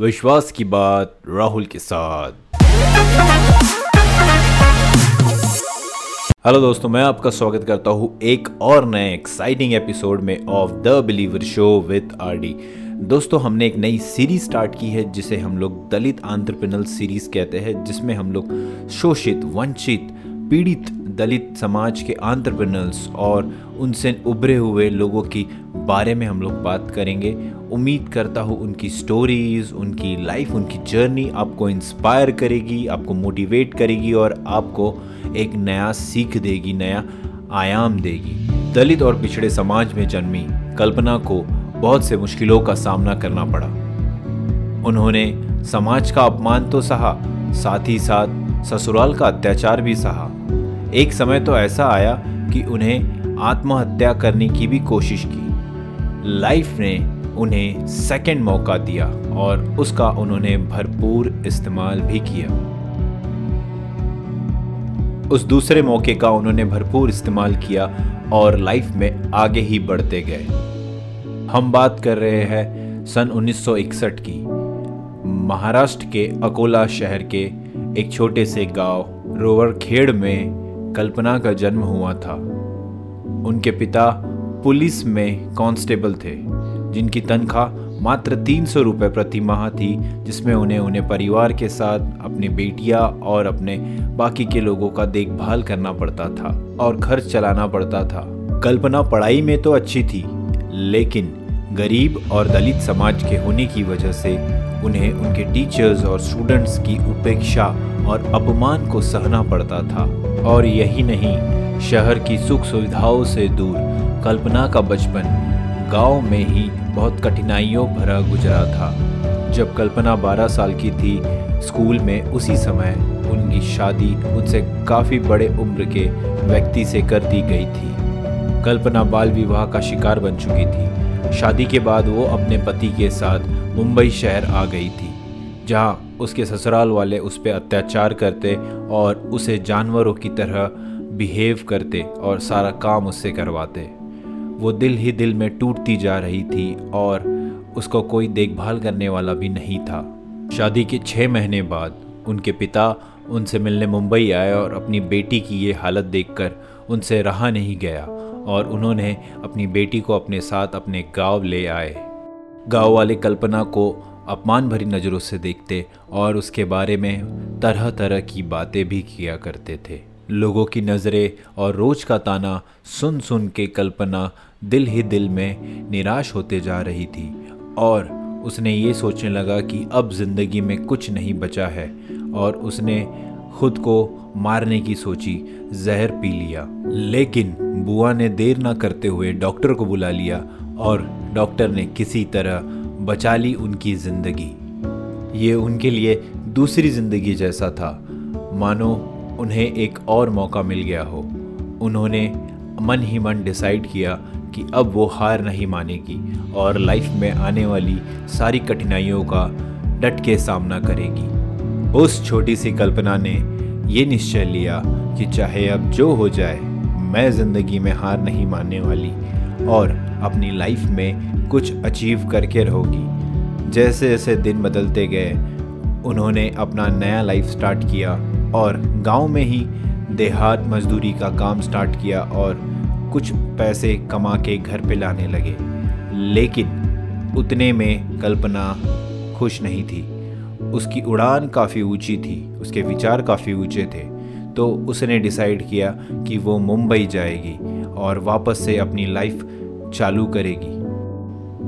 विश्वास की बात राहुल के साथ। हेलो दोस्तों, मैं आपका स्वागत करता हूँ एक और नए एक्साइटिंग एपिसोड में of the believer show with RD दोस्तों, हमने एक नई सीरीज़ स्टार्ट की है, जिसे हम लोग दलित आंट्रप्रनल सीरीज़ कहते हैं, जिसमें हम लोग शोषित, वंचित, पीड़ित दलित समाज के आंट्रप्रनर्स और उनसे उभरे हुए लोगों की बारे में हम लोग बात करेंगे। उम्मीद करता हूँ उनकी स्टोरीज उनकी लाइफ उनकी जर्नी आपको इंस्पायर करेगी, आपको मोटिवेट करेगी और आपको एक नया सीख देगी, नया आयाम देगी। दलित और पिछड़े समाज में जन्मी कल्पना को बहुत से मुश्किलों का सामना करना पड़ा। उन्होंने समाज का अपमान तो सहा, साथ ही साथ ससुराल का अत्याचार भी सहा। एक समय तो ऐसा आया कि उन्हें आत्महत्या करने की भी कोशिश की। लाइफ ने उन्हें सेकंड मौका दिया और उसका उन्होंने भरपूर इस्तेमाल भी किया। उस दूसरे मौके का उन्होंने भरपूर इस्तेमाल किया और लाइफ में आगे ही बढ़ते गए। हम बात कर रहे हैं सन 1961 की। महाराष्ट्र के अकोला शहर के एक छोटे से गाँव रोवर खेड़ में कल्पना का जन्म हुआ था। उनके पिता पुलिस में कांस्टेबल थे, जिनकी तनख्वाह मात्र तीन सौ रुपये प्रति माह थी, जिसमें उन्हें उन्हें परिवार के साथ अपनी बेटियाँ और अपने बाकी के लोगों का देखभाल करना पड़ता था और खर्च चलाना पड़ता था। कल्पना पढ़ाई में तो अच्छी थी, लेकिन गरीब और दलित समाज के होने की वजह से उन्हें उनके टीचर्स और स्टूडेंट्स की उपेक्षा और अपमान को सहना पड़ता था। और यही नहीं, शहर की सुख सुविधाओं से दूर, कल्पना का बचपन, गाँव में ही बहुत कठिनाइयों भरा गुजरा था। जब कल्पना 12 साल की थी, स्कूल में उसी समय उनकी शादी उनसे काफ़ी बड़े उम्र के व्यक्ति से कर दी गई थी। कल्पना बाल विवाह का शिकार बन चुकी थी। शादी के बाद वो अपने पति के साथ मुंबई शहर आ गई थी, जहाँ उसके ससुराल वाले उस पर अत्याचार करते और उसे जानवरों की तरह बिहेव करते और सारा काम उससे करवाते। वो दिल ही दिल में टूटती जा रही थी और उसको कोई देखभाल करने वाला भी नहीं था। शादी के छः महीने बाद उनके पिता उनसे मिलने मुंबई आए और अपनी बेटी की ये हालत देखकर उनसे रहा नहीं गया और उन्होंने अपनी बेटी को अपने साथ अपने गाँव ले आए। गाँव वाले कल्पना को अपमान भरी नज़रों से देखते और उसके बारे में तरह तरह की बातें भी किया करते थे। लोगों की नज़रें और रोज का ताना सुन सुन के कल्पना दिल ही दिल में निराश होते जा रही थी और उसने ये सोचने लगा कि अब ज़िंदगी में कुछ नहीं बचा है और उसने खुद को मारने की सोची, जहर पी लिया। लेकिन बुआ ने देर ना करते हुए डॉक्टर को बुला लिया और डॉक्टर ने किसी तरह बचा ली उनकी ज़िंदगी। ये उनके लिए दूसरी ज़िंदगी जैसा था। मानो उन्हें एक और मौका मिल गया हो। उन्होंने मन ही मन डिसाइड किया कि अब वो हार नहीं मानेगी और लाइफ में आने वाली सारी कठिनाइयों का डट के सामना करेगी। उस छोटी सी कल्पना ने ये निश्चय लिया कि चाहे अब जो हो जाए, मैं ज़िंदगी में हार नहीं मानने वाली और अपनी लाइफ में कुछ अचीव करके रहोगी। जैसे जैसे दिन बदलते गए, उन्होंने अपना नया लाइफ स्टार्ट किया और गाँव में ही देहात मजदूरी का काम स्टार्ट किया और कुछ पैसे कमा के घर पे लाने लगे। लेकिन उतने में कल्पना खुश नहीं थी। उसकी उड़ान काफ़ी ऊँची थी, उसके विचार काफ़ी ऊँचे थे। तो उसने डिसाइड किया कि वो मुंबई जाएगी और वापस से अपनी लाइफ चालू करेगी।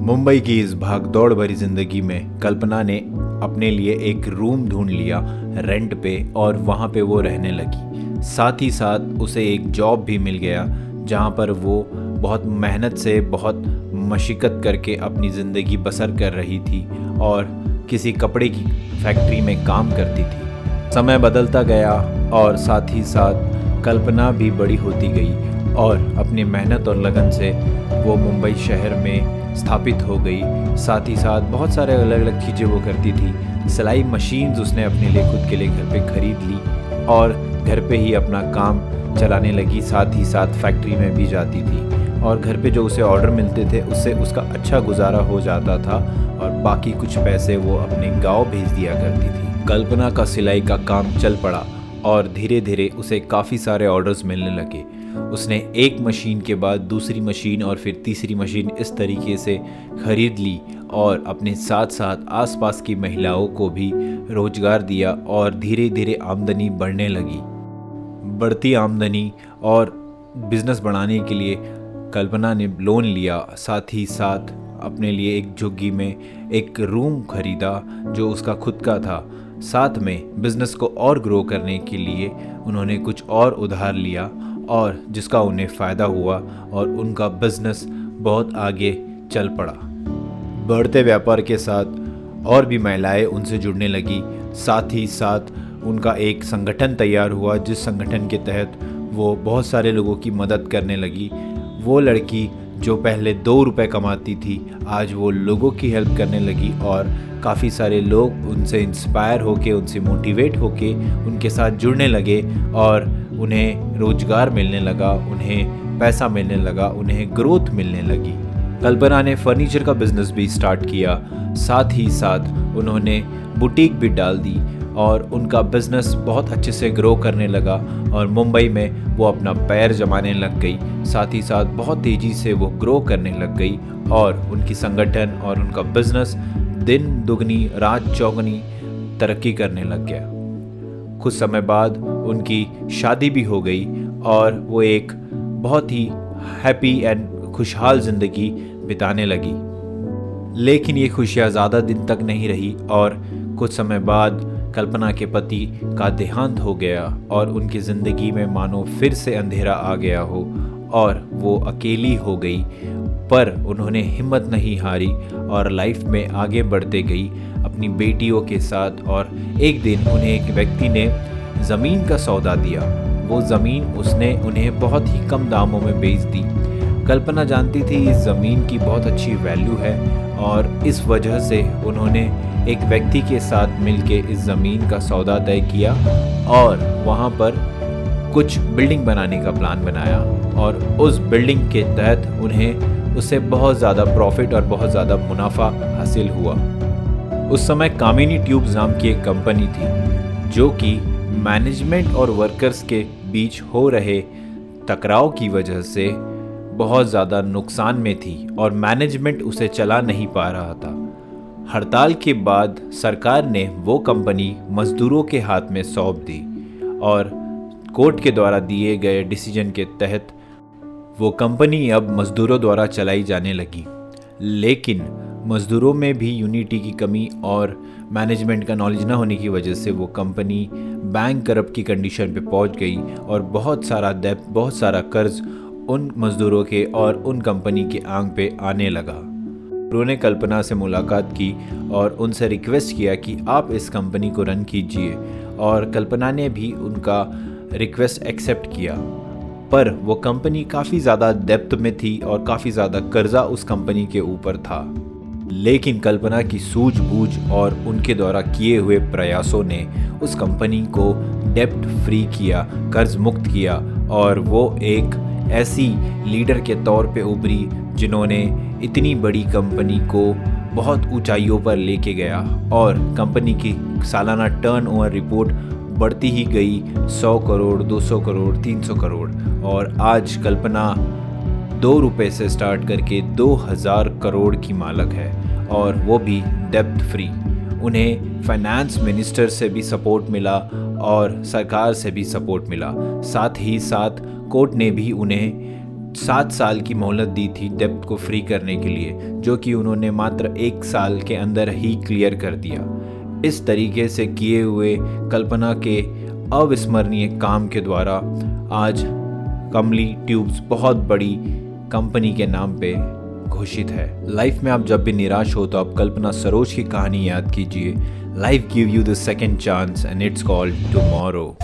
मुंबई की इस भाग दौड़ भरी ज़िंदगी में कल्पना ने अपने लिए एक रूम ढूंढ लिया, रेंट पे, और वहाँ पे वो रहने लगी। साथ ही साथ उसे एक जॉब भी मिल गया, जहाँ पर वो बहुत मेहनत से, बहुत मशिकत करके अपनी ज़िंदगी बसर कर रही थी और किसी कपड़े की फैक्ट्री में काम करती थी। समय बदलता गया और साथ ही साथ कल्पना भी बड़ी होती गई और अपनी मेहनत और लगन से वो मुंबई शहर में स्थापित हो गई। साथ ही साथ बहुत सारे अलग अलग चीज़ें वो करती थी। सिलाई मशीन्स उसने अपने लिए खुद के लिए घर पे ख़रीद ली और घर पे ही अपना काम चलाने लगी। साथ ही साथ फैक्ट्री में भी जाती थी और घर पे जो उसे ऑर्डर मिलते थे, उससे उसका अच्छा गुजारा हो जाता था और बाकी कुछ पैसे वो अपने गाँव भेज दिया करती थी। कल्पना का सिलाई का काम चल पड़ा और धीरे धीरे उसे काफ़ी सारे ऑर्डर्स मिलने लगे। उसने एक मशीन के बाद दूसरी मशीन और फिर तीसरी मशीन इस तरीके से ख़रीद ली और अपने साथ साथ आसपास की महिलाओं को भी रोज़गार दिया और धीरे धीरे आमदनी बढ़ने लगी। बढ़ती आमदनी और बिज़नेस बढ़ाने के लिए कल्पना ने लोन लिया, साथ ही साथ अपने लिए एक झुग्गी में एक रूम खरीदा जो उसका खुद का था। साथ में बिज़नेस को और ग्रो करने के लिए उन्होंने कुछ और उधार लिया और जिसका उन्हें फ़ायदा हुआ और उनका बिज़नेस बहुत आगे चल पड़ा। बढ़ते व्यापार के साथ और भी महिलाएँ उनसे जुड़ने लगी। साथ ही साथ उनका एक संगठन तैयार हुआ, जिस संगठन के तहत वो बहुत सारे लोगों की मदद करने लगी। वो लड़की जो पहले दो रुपए कमाती थी, आज वो लोगों की हेल्प करने लगी और काफ़ी सारे लोग उनसे इंस्पायर होके, उनसे मोटिवेट होके, उनके साथ जुड़ने लगे और उन्हें रोज़गार मिलने लगा, उन्हें पैसा मिलने लगा, उन्हें ग्रोथ मिलने लगी। कल्पना ने फर्नीचर का बिज़नेस भी स्टार्ट किया। साथ ही साथ उन्होंने बुटीक भी डाल दी। और उनका बिज़नेस बहुत अच्छे से ग्रो करने लगा और मुंबई में वो अपना पैर जमाने लग गई। साथ ही साथ बहुत तेज़ी से वो ग्रो करने लग गई और उनकी संगठन और उनका बिज़नेस दिन दुगनी, रात चौगनी तरक्की करने लग गया। कुछ समय बाद उनकी शादी भी हो गई और वो एक बहुत ही हैप्पी एंड खुशहाल ज़िंदगी बिताने लगी। लेकिन ये खुशियाँ ज़्यादा दिन तक नहीं रही और कुछ समय बाद कल्पना के पति का देहांत हो गया और उनकी ज़िंदगी में मानो फिर से अंधेरा आ गया हो और वो अकेली हो गई। पर उन्होंने हिम्मत नहीं हारी और लाइफ में आगे बढ़ते गई अपनी बेटियों के साथ और एक दिन उन्हें एक व्यक्ति ने ज़मीन का सौदा दिया। वो ज़मीन उसने उन्हें बहुत ही कम दामों में बेच दी। कल्पना जानती थी इस ज़मीन की बहुत अच्छी वैल्यू है और इस वजह से उन्होंने एक व्यक्ति के साथ मिलके इस ज़मीन का सौदा तय किया और वहाँ पर कुछ बिल्डिंग बनाने का प्लान बनाया और उस बिल्डिंग के तहत उन्हें उससे बहुत ज़्यादा प्रॉफिट और बहुत ज़्यादा मुनाफा हासिल हुआ। उस समय कामिनी ट्यूब्स नाम की एक कंपनी थी जो कि मैनेजमेंट और वर्कर्स के बीच हो रहे टकराव की वजह से बहुत ज़्यादा नुकसान में थी और मैनेजमेंट उसे चला नहीं पा रहा था। हड़ताल के बाद सरकार ने वो कंपनी मज़दूरों के हाथ में सौंप दी और कोर्ट के द्वारा दिए गए डिसीज़न के तहत वो कंपनी अब मज़दूरों द्वारा चलाई जाने लगी। लेकिन मज़दूरों में भी यूनिटी की कमी और मैनेजमेंट का नॉलेज ना होने की वजह से वो कंपनी बैंक करप की कंडीशन पे पहुँच गई और बहुत सारा डेप बहुत सारा कर्ज उन मज़दूरों के और उन कंपनी के आंग पे आने लगा। उन्होंने कल्पना से मुलाकात की और उनसे रिक्वेस्ट किया कि आप इस कंपनी को रन कीजिए और कल्पना ने भी उनका रिक्वेस्ट एक्सेप्ट किया। पर वो कंपनी काफ़ी ज़्यादा डेप्थ में थी और काफ़ी ज़्यादा कर्जा उस कंपनी के ऊपर था। लेकिन कल्पना की सूझबूझ और उनके द्वारा किए हुए प्रयासों ने उस कंपनी को डेप्ट फ्री किया, कर्ज मुक्त किया और वो एक ऐसी लीडर के तौर पे उभरी जिन्होंने इतनी बड़ी कंपनी को बहुत ऊंचाइयों पर लेके गया और कंपनी की सालाना टर्न ओवर रिपोर्ट बढ़ती ही गई 100 करोड़ 200 करोड़ 300 करोड़ और आज कल्पना दो रुपये से स्टार्ट करके 2000 करोड़ की मालक है और वो भी डेप्थ फ्री उन्हें फाइनेंस मिनिस्टर से भी सपोर्ट मिला और सरकार से भी सपोर्ट मिला। साथ ही साथ कोर्ट ने भी उन्हें सात साल की मोहलत दी थी डेप्थ को फ्री करने के लिए, जो कि उन्होंने मात्र एक साल के अंदर ही क्लियर कर दिया। इस तरीके से किए हुए कल्पना के अविस्मरणीय काम के द्वारा आज कमली ट्यूब्स बहुत बड़ी कंपनी के नाम पे घोषित है। लाइफ में आप जब भी निराश हो तो आप कल्पना सरोज की कहानी याद कीजिए। Life give you the second chance and it's called tomorrow.